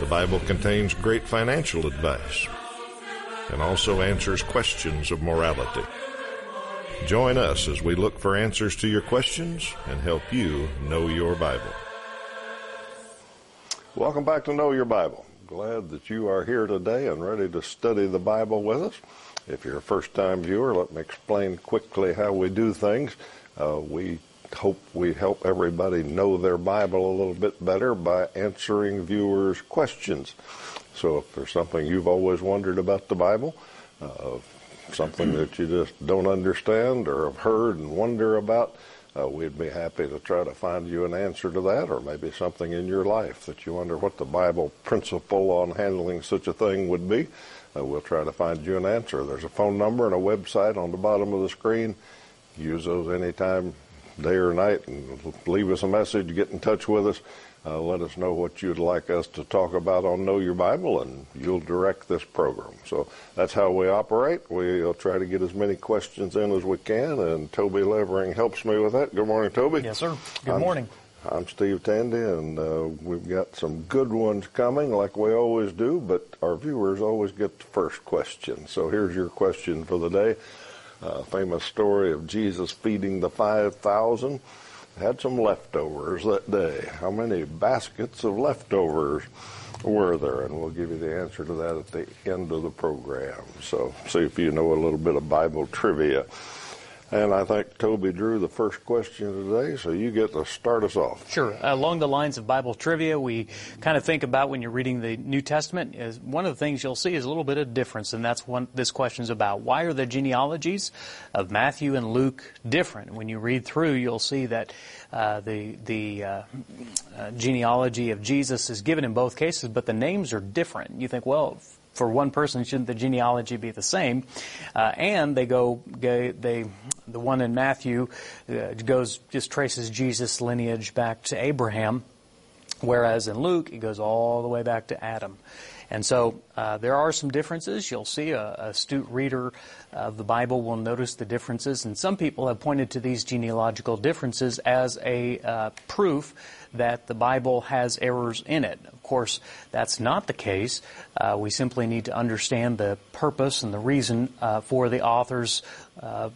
The Bible contains great financial advice and also answers questions of morality. Join us as we look for answers to your questions and help you know your Bible. Welcome back to Know Your Bible. Glad that you are here today and ready to study the Bible with us. If you're a first time viewer, let me explain quickly how we do things. Uh, we hope we help everybody know their Bible a little bit better by answering viewers' questions. So if there's something you've always wondered about the Bible, uh, something that you just don't understand or have heard and wonder about, uh, we'd be happy to try to find you an answer to that, or maybe something in your life that you wonder what the Bible principle on handling such a thing would be. Uh, we'll try to find you an answer. There's a phone number and a website on the bottom of the screen. Use those anytime day or night and leave us a message, get in touch with us. Uh, let us know what you'd like us to talk about on Know Your Bible, and you'll direct this program. So that's how we operate. We'll try to get as many questions in as we can, and Toby Levering helps me with that. Good morning, Toby. Yes, sir. Good I'm, morning. I'm Steve Tandy, and uh, we've got some good ones coming, like we always do, but our viewers always get the first question. So here's your question for the day. Uh, famous story of Jesus feeding the 5,000. Had some leftovers that day. How many baskets of leftovers were there? And we'll give you the answer to that at the end of the program. So see if you know a little bit of Bible trivia. And I think Toby drew the first question today, so you get to start us off. Sure. Along the lines of Bible trivia, we kind of think about when you're reading the New Testament, is one of the things you'll see is a little bit of difference, and that's what this question's about. Why are the genealogies of Matthew and Luke different? When you read through, you'll see that uh, the the uh, uh, genealogy of Jesus is given in both cases, but the names are different. You think, well, for one person, shouldn't the genealogy be the same? Uh, and they go, they, the one in Matthew uh, goes just traces Jesus' lineage back to Abraham, whereas in Luke it goes all the way back to Adam. And so uh, there are some differences. You'll see a, astute reader of the Bible will notice the differences, and some people have pointed to these genealogical differences as a uh, proof that the Bible has errors in it. Of course, that's not the case. Uh, we simply need to understand the purpose and the reason uh, for the authors uh,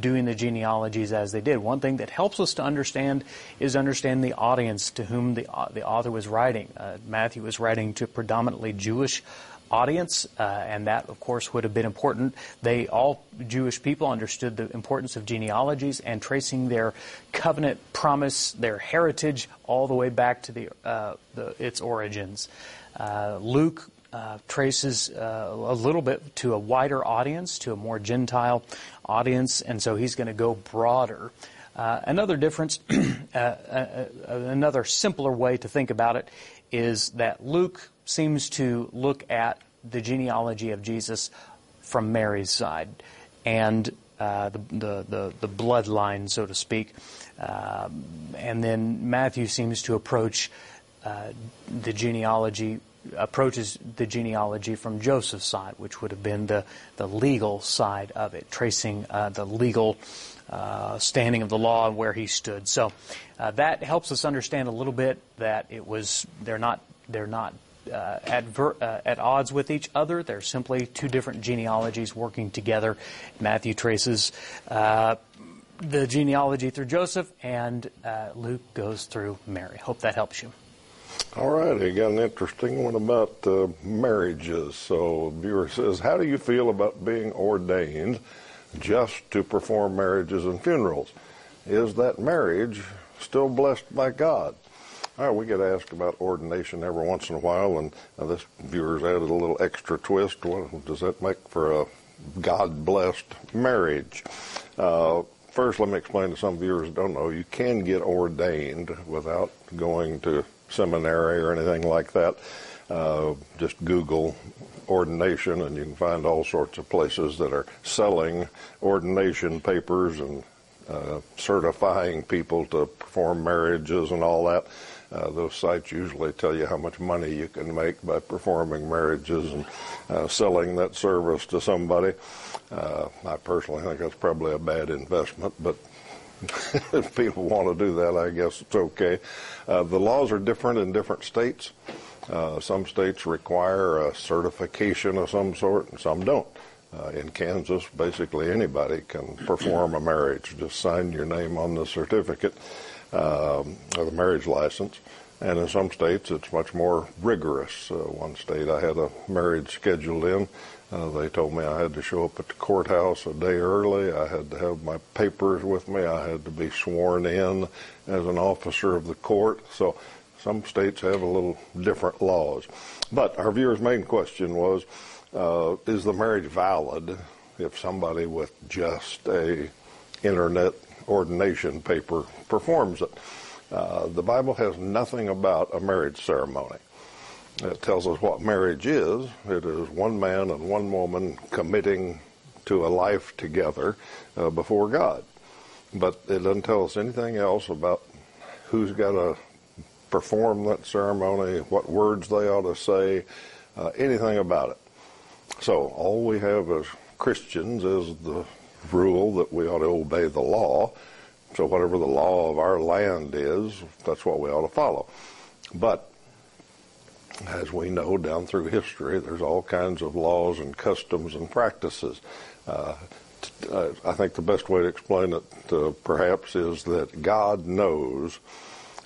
doing the genealogies as they did. One thing that helps us to understand is understand the audience to whom the, uh, the author was writing. Uh, Matthew was writing to predominantly Jewish audience, uh, and that, of course, would have been important. They all Jewish people understood the importance of genealogies and tracing their covenant promise, their heritage, all the way back to the, uh, the its origins. Uh, Luke uh, traces uh, a little bit to a wider audience, to a more Gentile audience, and so he's going to go broader. Uh, another difference, another simpler way to think about it, is that Luke seems to look at the genealogy of Jesus from Mary's side and uh, the, the, the, the, bloodline, so to speak. Uh, and then Matthew seems to approach uh, the genealogy, approaches the genealogy from Joseph's side, which would have been the, the legal side of it, tracing uh, the legal uh, standing of the law and where he stood. So uh, that helps us understand a little bit that it was they're not they're not uh, adver- uh, at odds with each other. They're simply two different genealogies working together. Matthew traces uh, the genealogy through Joseph, and uh, Luke goes through Mary. Hope that helps you. All right, I got an interesting one about uh, marriages. So, viewer says, How do you feel about being ordained just to perform marriages and funerals? Is that marriage still blessed by God? All right, we get asked about ordination every once in a while, and uh, this viewer's added a little extra twist. What does that make for a God-blessed marriage? Uh, first, let me explain to some viewers who don't know. You can get ordained without going to seminary or anything like that. Uh, just Google ordination, and you can find all sorts of places that are selling ordination papers and uh, certifying people to perform marriages and all that. Uh, those sites usually tell you how much money you can make by performing marriages and uh, selling that service to somebody. Uh, I personally think that's probably a bad investment, but if people want to do that, I guess it's okay. Uh, the laws are different in different states. Uh, some states require a certification of some sort, and some don't. Uh, in Kansas, basically anybody can perform a marriage. Just sign your name on the certificate um, or the marriage license. And in some states, it's much more rigorous. Uh, one state I had a marriage scheduled in. Uh, they told me I had to show up at the courthouse a day early. I had to have my papers with me. I had to be sworn in as an officer of the court. So some states have a little different laws. But our viewer's main question was, uh, is the marriage valid if somebody with just a internet ordination paper performs it. Uh, the Bible has nothing about a marriage ceremony. It tells us what marriage is. It is one man and one woman committing to a life together uh, before God. But it doesn't tell us anything else about who's got to perform that ceremony, what words they ought to say, uh, anything about it. So all we have as Christians is the rule that we ought to obey the law. So whatever the law of our land is, that's what we ought to follow. But as we know down through history, there's all kinds of laws and customs and practices. Uh, I think the best way to explain it uh, perhaps is that God knows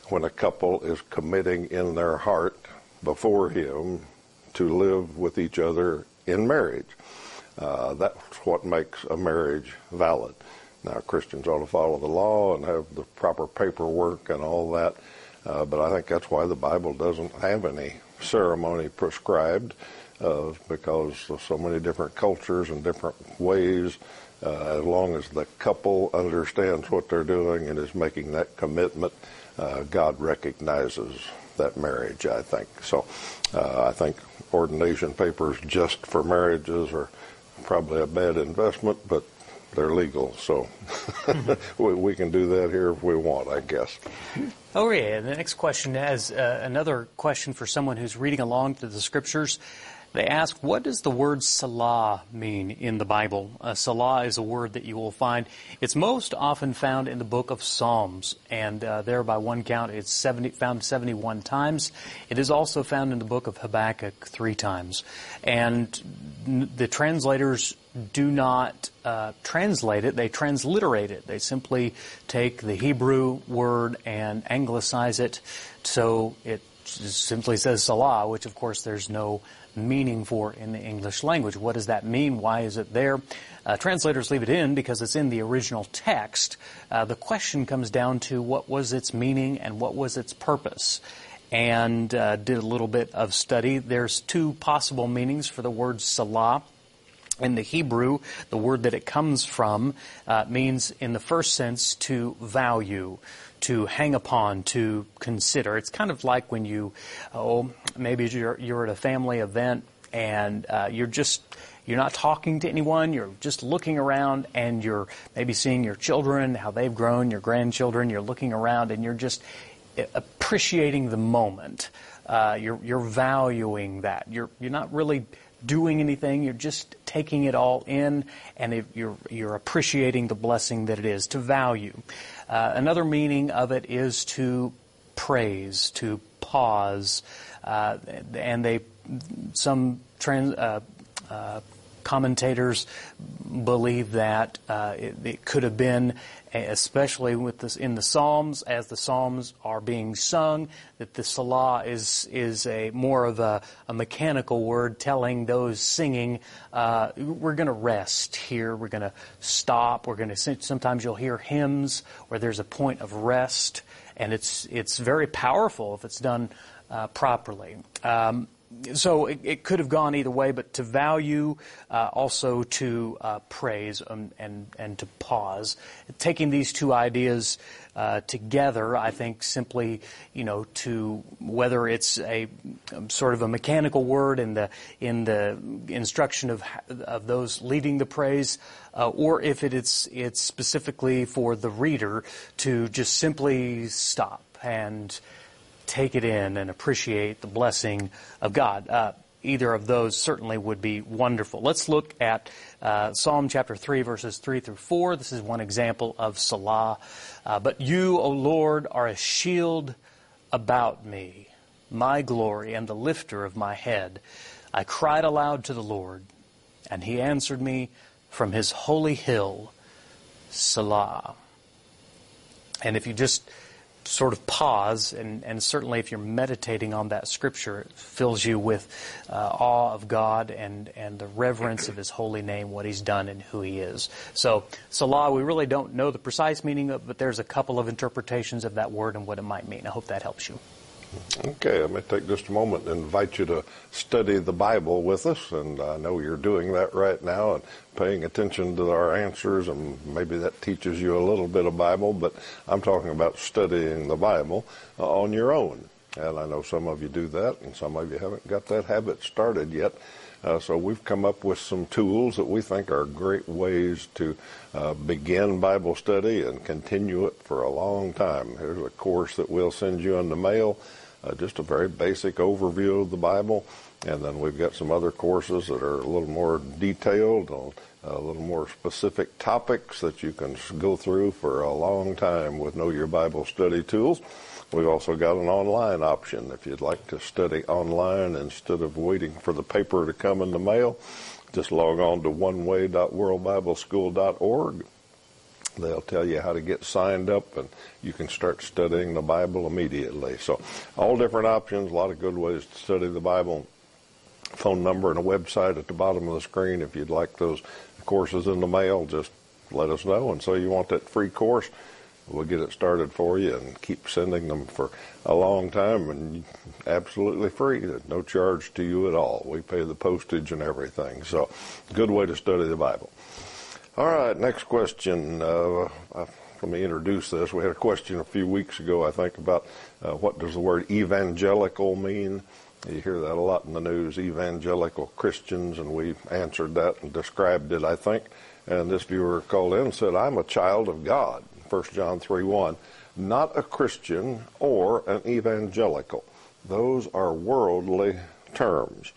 when a couple is committing in their heart before Him to live with each other in marriage. Uh, that's what makes a marriage valid. Now, Christians ought to follow the law and have the proper paperwork and all that, uh, but I think that's why the Bible doesn't have any ceremony prescribed, uh, because of so many different cultures and different ways. Uh, as long as the couple understands what they're doing and is making that commitment, uh, God recognizes that marriage, I think. So uh, I think ordination papers just for marriages are probably a bad investment, but they're legal, so we, we, can do that here if we want, I guess. Oh, yeah. The next question is uh, another question for someone who's reading along to the scriptures. They ask, what does the word Selah mean in the Bible? Uh, Selah is a word that you will find. It's most often found in the book of Psalms, and uh, there by one count it's 70, found 71 times. It is also found in the book of Habakkuk three times. And the translators do not uh, translate it, they transliterate it. They simply take the Hebrew word and anglicize it so it simply says Selah, which of course there's no meaning for in the English language. What does that mean? Why is it there? Uh, translators leave it in because it's in the original text. Uh, the question comes down to what was its meaning and what was its purpose. And uh, did a little bit of study. There's two possible meanings for the word selah. In the Hebrew, the word that it comes from uh, means, in the first sense, to value, to hang upon, to consider. It's kind of like when you, oh, maybe you're, you're at a family event and uh, you're just you're not talking to anyone. You're just looking around and you're maybe seeing your children how they've grown your grandchildren. You're looking around and you're just appreciating the moment. Uh, you're you're valuing that. You're you're not really doing anything. You're just taking it all in and you're you're appreciating the blessing that it is to value uh, another meaning of it is to praise to pause uh, and they some trans, uh, uh, commentators believe that uh, it, it, could have been, especially with this in the Psalms, as the Psalms are being sung, that the Selah is is a more of a, a mechanical word telling those singing, uh, we're going to rest here, we're going to stop, we're going to. Sometimes you'll hear hymns where there's a point of rest, and it's it's very powerful if it's done uh, properly. Um, so it, it, could have gone either way, but to value, uh, also to uh, praise and, and, and to pause. Taking these two ideas uh, together, I think simply, you know, to whether it's a um, sort of a mechanical word in the in the instruction of of those leading the praise, uh, or if it is it's specifically for the reader to just simply stop and take it in and appreciate the blessing of God. Uh, either of those certainly would be wonderful. Let's look at uh, Psalm chapter 3, verses 3 through 4. This is one example of Selah. Uh, but you, O Lord, are a shield about me, my glory, and the lifter of my head. I cried aloud to the Lord, and he answered me from his holy hill, Selah. And if you just sort of pause, and, and certainly if you're meditating on that scripture, it fills you with uh, awe of God and, and the reverence of His holy name, what He's done and who He is. So, Selah, we really don't know the precise meaning of, but there's a couple of interpretations of that word and what it might mean. I hope that helps you. Okay, let me take just a moment and invite you to study the Bible with us. And I know you're doing that right now and paying attention to our answers, and maybe that teaches you a little bit of Bible, but I'm talking about studying the Bible uh, on your own. And I know some of you do that, and some of you haven't got that habit started yet. Uh, so we've come up with some tools that we think are great ways to uh, begin Bible study and continue it for a long time. Here's a course that we'll send you in the mail uh, just a very basic overview of the Bible. And then we've got some other courses that are a little more detailed on a little more specific topics that you can go through for a long time with Know Your Bible study tools. We've also got an online option if you'd like to study online instead of waiting for the paper to come in the mail. Just log on to oneway.worldbibleschool.org They'll tell you how to get signed up and you can start studying the Bible immediately. So all different options, a lot of good ways to study the Bible. Phone number and a website at the bottom of the screen. If you'd like those courses in the mail, just let us know. And so you want that free course, we'll get it started for you and keep sending them for a long time and absolutely free. No charge to you at all. We pay the postage and everything. So good way to study the Bible. All right, next question. Uh, uh, let me introduce this. We had a question a few weeks ago, I think, about uh, what does the word evangelical mean. You hear that a lot in the news, evangelical Christians, and we answered that and described it, I think. And this viewer called in and said, I'm a child of God, 1 John 3 1, not a Christian or an evangelical. Those are worldly terms.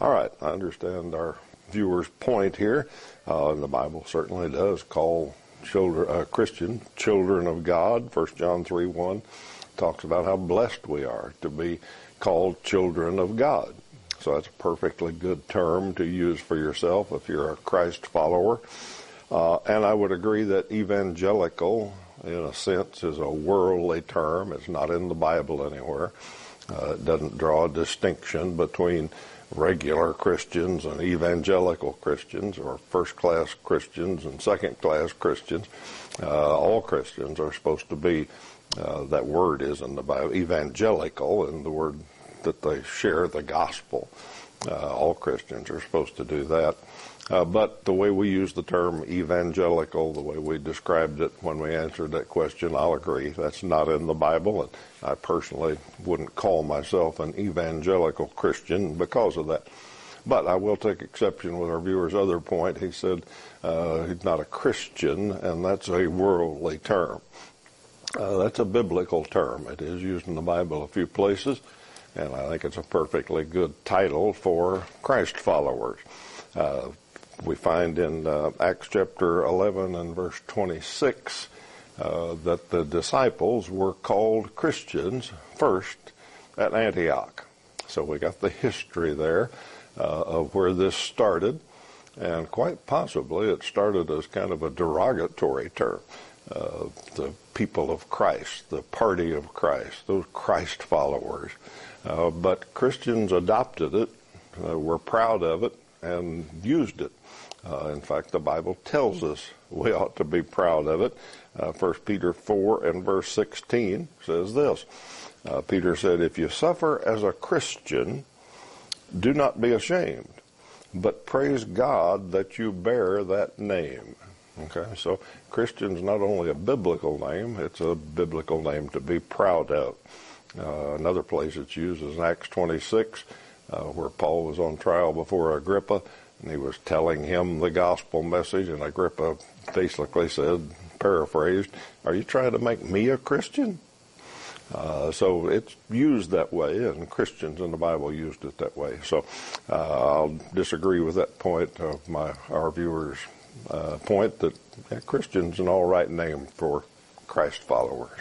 All right, I understand our viewer's point here. Uh, and the Bible certainly does call children, uh, Christian children of God. First John 3 1 talks about how blessed we are to be called children of God. So that's a perfectly good term to use for yourself if you're a Christ follower. Uh, and I would agree that evangelical, in a sense, is a worldly term. It's not in the Bible anywhere. Uh, it doesn't draw a distinction between regular Christians and evangelical Christians, or first class Christians and second class Christians. Uh, all Christians are supposed to be, uh, that word is in the Bible, evangelical, and the word that they share the gospel. Uh, all Christians are supposed to do that. Uh, but the way we use the term evangelical, the way we described it when we answered that question, I'll agree. That's not in the Bible, and I personally wouldn't call myself an evangelical Christian because of that. But I will take exception with our viewer's other point. He said uh, he's not a Christian, and that's a worldly term. Uh, that's a biblical term. It is used in the Bible a few places, and I think it's a perfectly good title for Christ followers. Uh, we find in uh, Acts chapter 11 and verse 26 uh, that the disciples were called Christians first at Antioch. So we got the history there uh, of where this started, and quite possibly it started as kind of a derogatory term. Uh, the people of Christ, the party of Christ, those Christ followers. Uh, but Christians adopted it, uh, were proud of it, and used it. Uh, in fact, the Bible tells us we ought to be proud of it. Uh, 1 Peter 4 and verse 16 says this. Uh, Peter said, If you suffer as a Christian, do not be ashamed, but praise God that you bear that name. Okay, so Christian's not only a biblical name, it's a biblical name to be proud of. Uh, another place it's used is in Acts 26, uh, where Paul was on trial before Agrippa, and he was telling him the gospel message, and Agrippa basically said, paraphrased, Are you trying to make me a Christian? Uh, so it's used that way, and Christians in the Bible used it that way. So uh, I'll disagree with that point of my our viewers' uh, point that yeah, Christian's an all right name for Christ followers.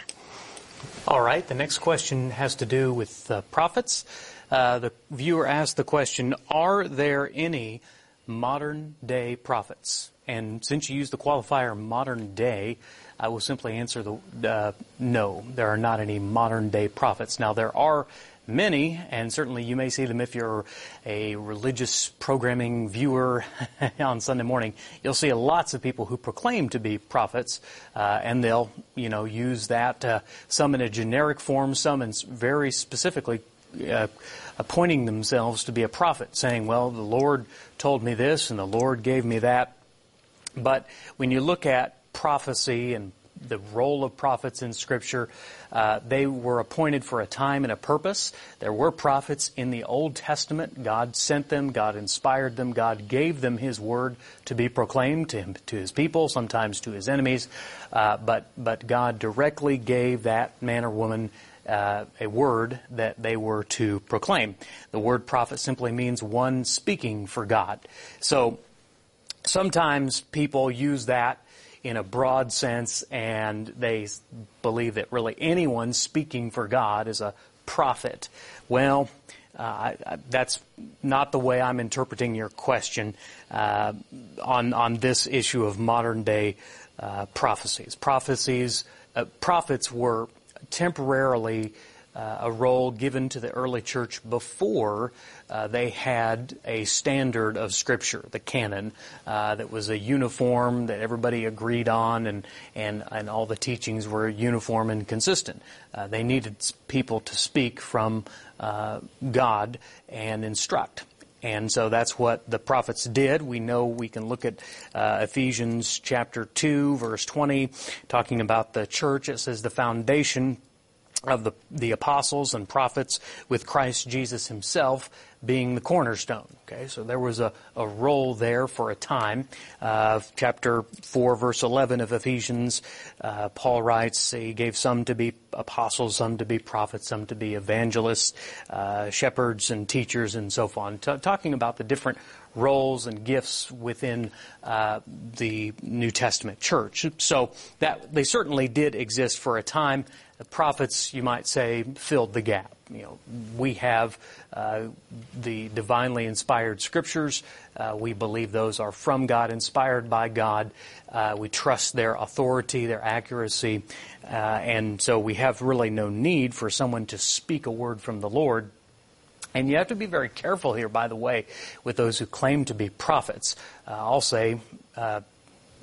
All right. The next question has to do with uh, prophets. Uh, the viewer asked the question: Are there any modern day prophets? And since you used the qualifier modern day, I will simply answer the uh, no. There are not any modern day prophets. Now there are many, and certainly you may see them if you're a religious programming viewer on Sunday morning. You'll see lots of people who proclaim to be prophets, uh, and they'll, you know, use that uh, some in a generic form, some in very specifically uh, appointing themselves to be a prophet, saying, "Well, the Lord told me this, and the Lord gave me that." But when you look at prophecy and the role of prophets in Scripture. Uh, they were appointed for a time and a purpose. There were prophets in the Old Testament. God sent them. God inspired them. God gave them His word to be proclaimed to, him, to His people, sometimes to His enemies. Uh, but but God directly gave that man or woman. Uh, a word that they were to proclaim. The word prophet simply means one speaking for God. So sometimes people use that in a broad sense, and they believe that really anyone speaking for God is a prophet. Well, uh, I, I, that's not the way I'm interpreting your question uh, on on this issue of modern day uh, prophecies. Prophecies, uh, prophets were temporarily uh, a role given to the early church before uh, they had a standard of Scripture, the canon, uh, that was a uniform that everybody agreed on, and and and all the teachings were uniform and consistent. Uh, they needed people to speak from uh, God and instruct. And so that's what the prophets did. We know we can look at uh, Ephesians chapter 2, verse 20, talking about the church. It says the foundation of the, the apostles and prophets with Christ Jesus himself being the cornerstone. Okay, so there was a, a role there for a time. Uh, chapter 4, verse 11 of Ephesians, uh, Paul writes, he gave some to be apostles, some to be prophets, some to be evangelists, uh, shepherds and teachers and so on, T- talking about the different roles and gifts within uh, the New Testament church. So that they certainly did exist for a time. The prophets, you might say, filled the gap. You know, we have uh, the divinely inspired scriptures. Uh, we believe those are from God, inspired by God. Uh, we trust their authority, their accuracy, uh, and so we have really no need for someone to speak a word from the Lord and you have to be very careful here, by the way, with those who claim to be prophets. Uh, I'll say, uh,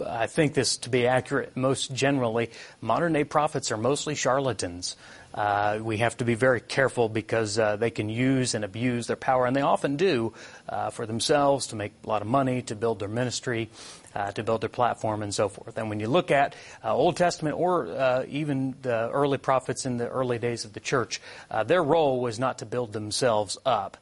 I think this to be accurate most generally. Modern day prophets are mostly charlatans. Uh, we have to be very careful because uh, they can use and abuse their power, and they often do, uh, for themselves to make a lot of money, to build their ministry, uh, to build their platform, and so forth. And when you look at uh, Old Testament or uh, even the early prophets in the early days of the church, their role was not to build themselves up.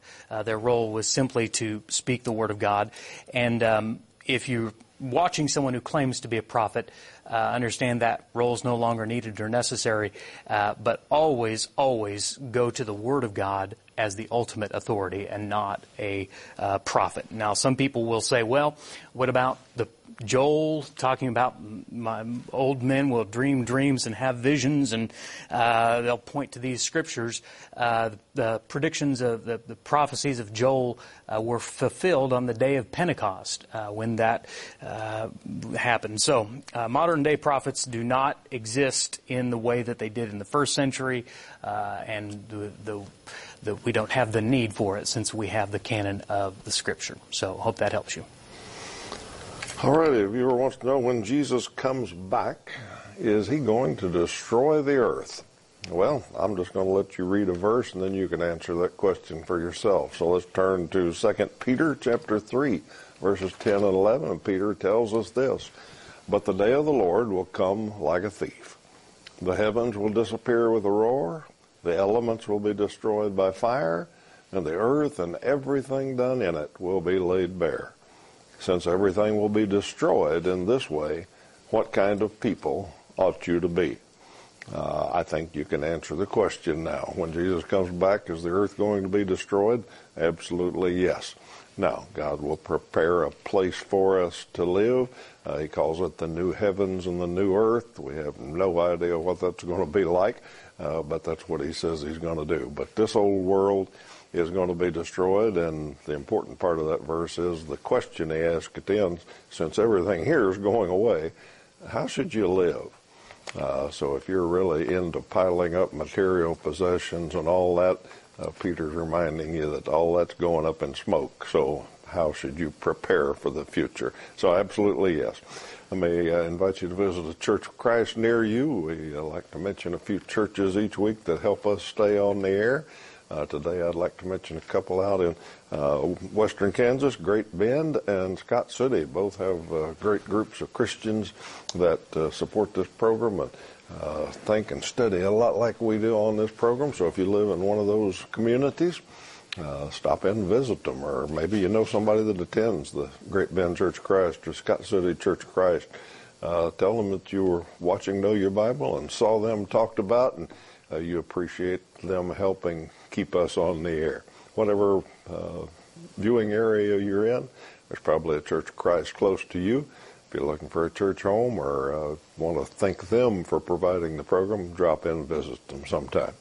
their role was simply to speak the word of God. And um, if you're watching someone who claims to be a prophet, uh, understand that roles no longer needed or necessary, uh, but always, always go to the Word of God as the ultimate authority and not a uh, prophet. Now, some people will say, well, what about the Joel talking about my old men will dream dreams and have visions, and uh, they'll point to these scriptures. Uh, the predictions of the, the prophecies of Joel uh, were fulfilled on the day of Pentecost uh, when that uh, happened. So, uh, modern day prophets do not exist in the way that they did in the first century, and the, the, the, we don't have the need for it since we have the canon of the scripture. So, hope that helps you. All right, if viewer wants to know when Jesus comes back, is he going to destroy the earth? Well, I'm just going to let you read a verse and then you can answer that question for yourself. So let's turn to 2 Peter chapter 3, verses 10 and 11. And Peter tells us this, But the day of the Lord will come like a thief. The heavens will disappear with a roar, the elements will be destroyed by fire, and the earth and everything done in it will be laid bare. Since everything will be destroyed in this way, what kind of people ought you to be? Uh, I think you can answer the question now. When Jesus comes back, is the earth going to be destroyed? Absolutely yes. Now, God will prepare a place for us to live. Uh, he calls it the new heavens and the new earth. We have no idea what that's going to be like, uh, but that's what he says he's going to do. But this old world is going to be destroyed, and the important part of that verse is the question he asks at the end, since everything here is going away, how should you live? Uh, so if you're really into piling up material possessions and all that, uh, Peter's reminding you that all that's going up in smoke. So how should you prepare for the future? So absolutely yes. I may uh, invite you to visit a Church of Christ near you. We uh, like to mention a few churches each week that help us stay on the air. Uh, today I'd like to mention a couple out in uh, western Kansas, Great Bend and Scott City. Both have uh, great groups of Christians that uh, support this program and uh, think and study a lot like we do on this program. So if you live in one of those communities, uh, stop in and visit them. Or maybe you know somebody that attends the Great Bend Church of Christ or Scott City Church of Christ. tell them that you were watching Know Your Bible and saw them talked about and you appreciate them helping keep us on the air. Whatever uh, viewing area you're in, there's probably a Church of Christ close to you. If you're looking for a church home or uh, want to thank them for providing the program, drop in and visit them sometime.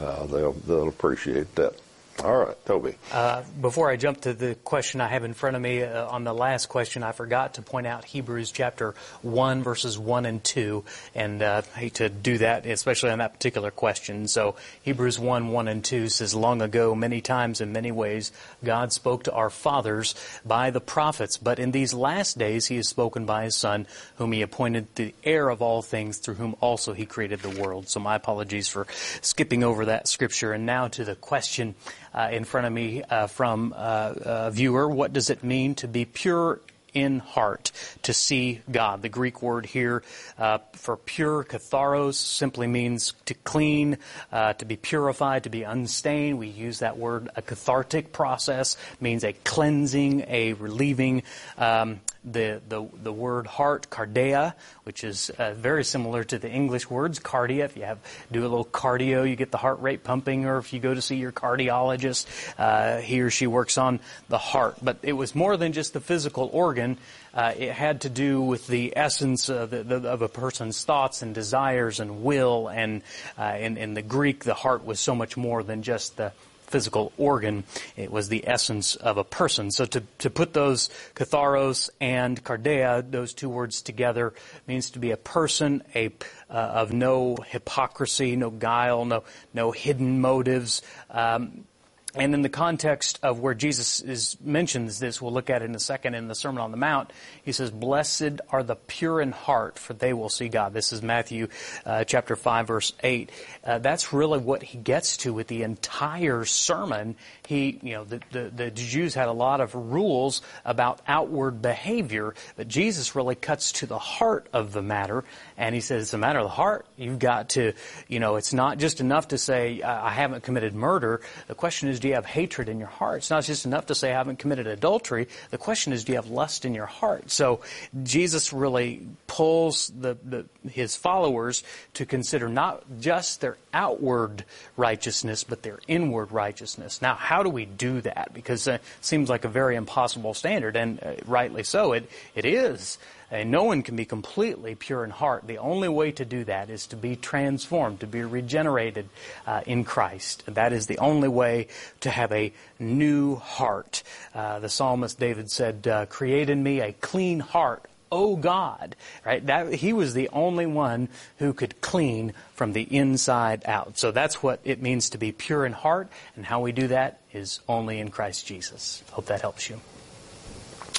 Uh, they'll they'll appreciate that. All right, Toby. Uh, before I jump to the question I have in front of me, uh, on the last question, I forgot to point out Hebrews chapter 1, verses 1 and 2, and uh, I hate to do that, especially on that particular question. So Hebrews 1, 1 and 2 says, Long ago, many times in many ways, God spoke to our fathers by the prophets, but in these last days he has spoken by his Son, whom he appointed the heir of all things, through whom also he created the world. So my apologies for skipping over that scripture. And now to the question uh, in front of me uh, from uh, a viewer. What does it mean to be pure in heart to see God. The Greek word here uh, for pure, katharos, simply means to clean, uh, to be purified, to be unstained. We use that word. A cathartic process means a cleansing, a relieving. Um, the, the, the word heart, cardia, which is uh, very similar to the English words cardia. If you have do a little cardio, you get the heart rate pumping, or if you go to see your cardiologist, uh, he or she works on the heart. But it was more than just the physical organ. Uh, it had to do with the essence of, the, of, a person's thoughts and desires and will. And uh, in, in the Greek, the heart was so much more than just the physical organ. It was the essence of a person. So to, to put those katharos and cardia, those two words together, means to be a person, a uh, of no hypocrisy, no guile, no no hidden motives. Um, and in the context of where Jesus is, mentions this, we'll look at it in a second in the Sermon on the Mount. He says, "Blessed are the pure in heart, for they will see God." This is Matthew uh, chapter five, verse eight. Uh, that's really what he gets to with the entire sermon. He, you know, the, the, the Jews had a lot of rules about outward behavior, but Jesus really cuts to the heart of the matter, and he says, "It's a matter of the heart. You've got to, you know, it's not just enough to say I haven't committed murder. The question is." Do you have hatred in your heart? It's not just enough to say I haven't committed adultery. The question is, do you have lust in your heart? So Jesus really pulls the, the, his followers to consider not just their outward righteousness, but their inward righteousness. Now, how do we do that? Because it seems like a very impossible standard, and uh, rightly so. It, it is. And no one can be completely pure in heart. The only way to do that is to be transformed, to be regenerated uh, in Christ. That is the only way to have a new heart. Uh, the psalmist David said, uh, "Create in me a clean heart." O God, right? That, he was the only one who could clean from the inside out. So that's what it means to be pure in heart, and how we do that is only in Christ Jesus. Hope that helps you.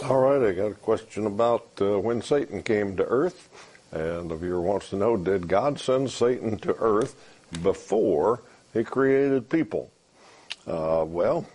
All right, I got a question about uh, when Satan came to earth. And the viewer wants to know, did God send Satan to earth before he created people? Uh, well,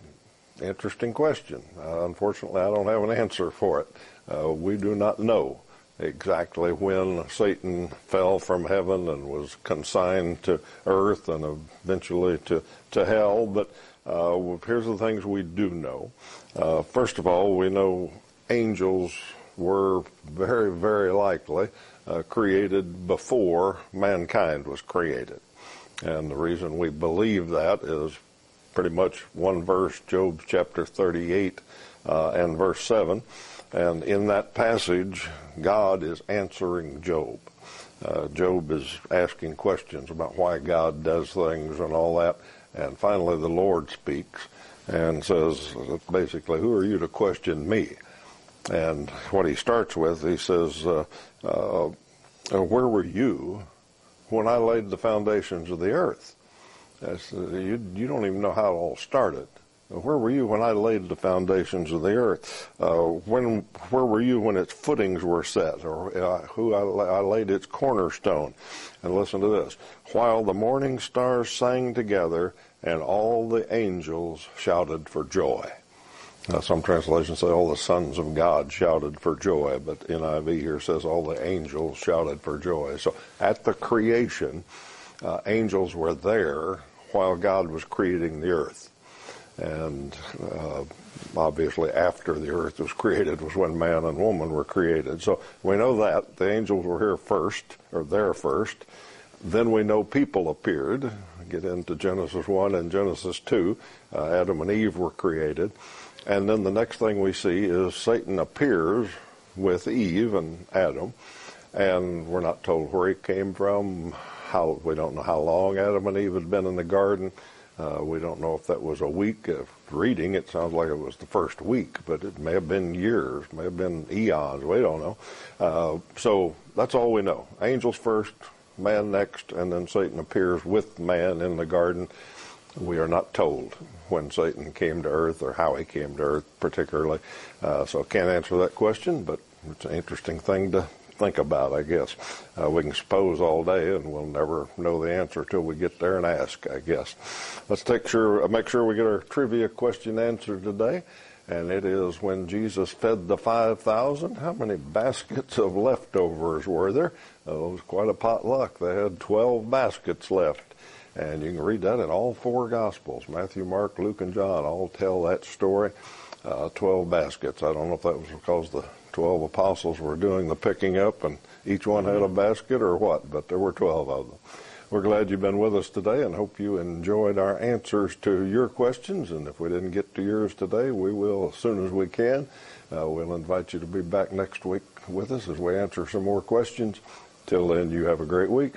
interesting question. Uh, unfortunately, I don't have an answer for it. Uh, we do not know exactly when Satan fell from heaven and was consigned to earth and eventually to, to hell, but uh, here's the things we do know. Uh, first of all, we know angels were very, very likely uh, created before mankind was created. And the reason we believe that is pretty much one verse, Job chapter 38 uh, and verse 7. And in that passage, God is answering Job. Uh, Job is asking questions about why God does things and all that. And finally, the Lord speaks and says, basically, who are you to question me? And what he starts with, he says, uh, uh, where were you when I laid the foundations of the earth? you, you don't even know how it all started. Where were you when I laid the foundations of the earth? Uh, when, where were you when its footings were set, or uh, who I, I, laid its cornerstone? And listen to this: while the morning stars sang together, and all the angels shouted for joy. Now, some translations say all the sons of God shouted for joy, but NIV here says all the angels shouted for joy. So, at the creation, uh, angels were there while God was creating the earth. And uh, obviously, after the earth was created, was when man and woman were created. So we know that the angels were here first, or there first. Then we know people appeared. Get into Genesis 1 and Genesis 2. Uh, Adam and Eve were created. And then the next thing we see is Satan appears with Eve and Adam. And we're not told where he came from, how we don't know how long Adam and Eve had been in the garden. Uh, we don't know if that was a week of reading. It sounds like it was the first week, but it may have been years, may have been eons. We don't know. Uh, so that's all we know. Angels first, man next, and then Satan appears with man in the garden. We are not told when Satan came to earth or how he came to earth, particularly. Uh, so can't answer that question, but it's an interesting thing to think about, I guess. Uh, we can suppose all day, and we'll never know the answer till we get there and ask, I guess. Let's take sure, uh, make sure we get our trivia question answered today. And it is when Jesus fed the 5,000, how many baskets of leftovers were there? Oh, it was quite a potluck. They had 12 baskets left. And you can read that in all four Gospels. Matthew, Mark, Luke, and John all tell that story. Uh, 12 baskets. I don't know if that was because the 12 apostles were doing the picking up and each one had a basket or what, but there were 12 of them. We're glad you've been with us today and hope you enjoyed our answers to your questions. And if we didn't get to yours today, we will as soon as we can. Uh, we'll invite you to be back next week with us as we answer some more questions. Till then, you have a great week.